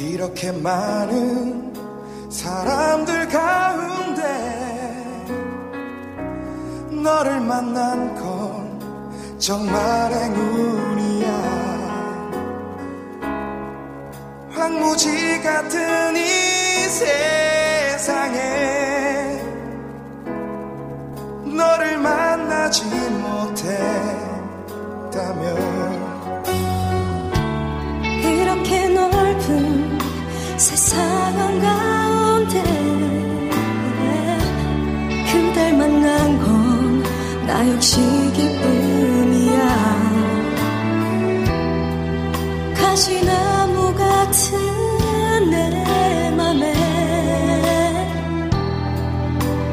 이렇게 많은 사람들 가운데 너를 만난 건 정말 행운이야. 황무지 같은 이 세상에 너를 만나지 못했 가운데 그댈 만난 건 나 역시 기쁨이야. 가시나무 같은 내 맘에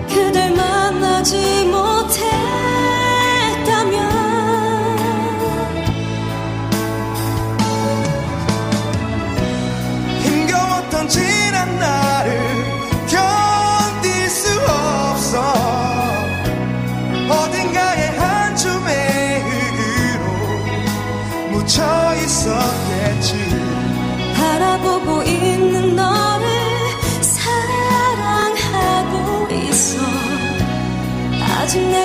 그댈 만나지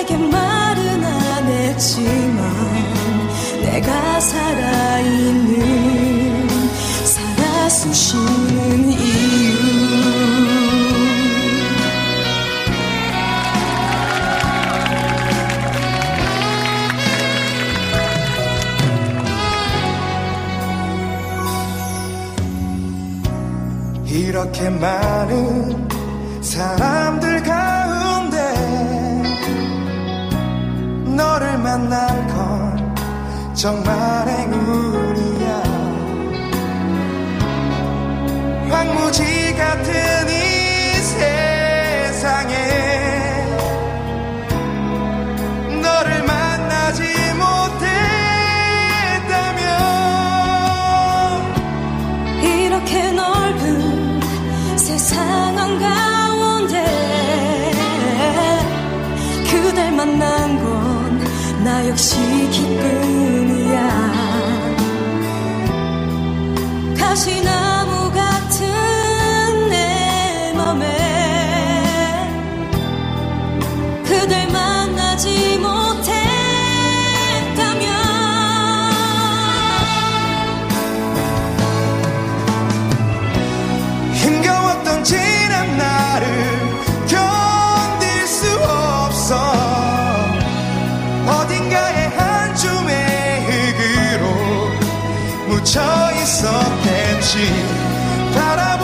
내게 말은 안 했지만 내가 살아있는 살아 숨쉬는 이유. 이렇게 많은 사람들 가 너를 만난 건 정말 행운이야. 황무지 같은 나 역시 기쁨이야. 가시나 있었겠지 바라보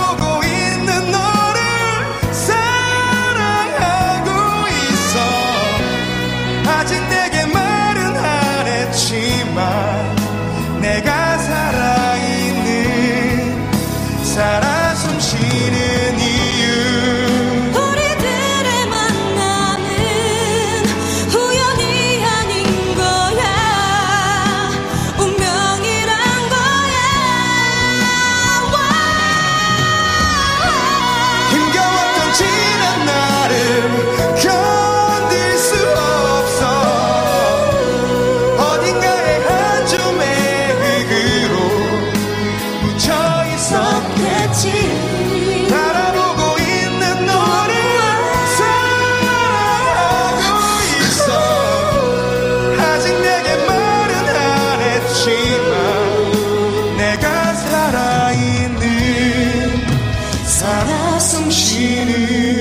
You.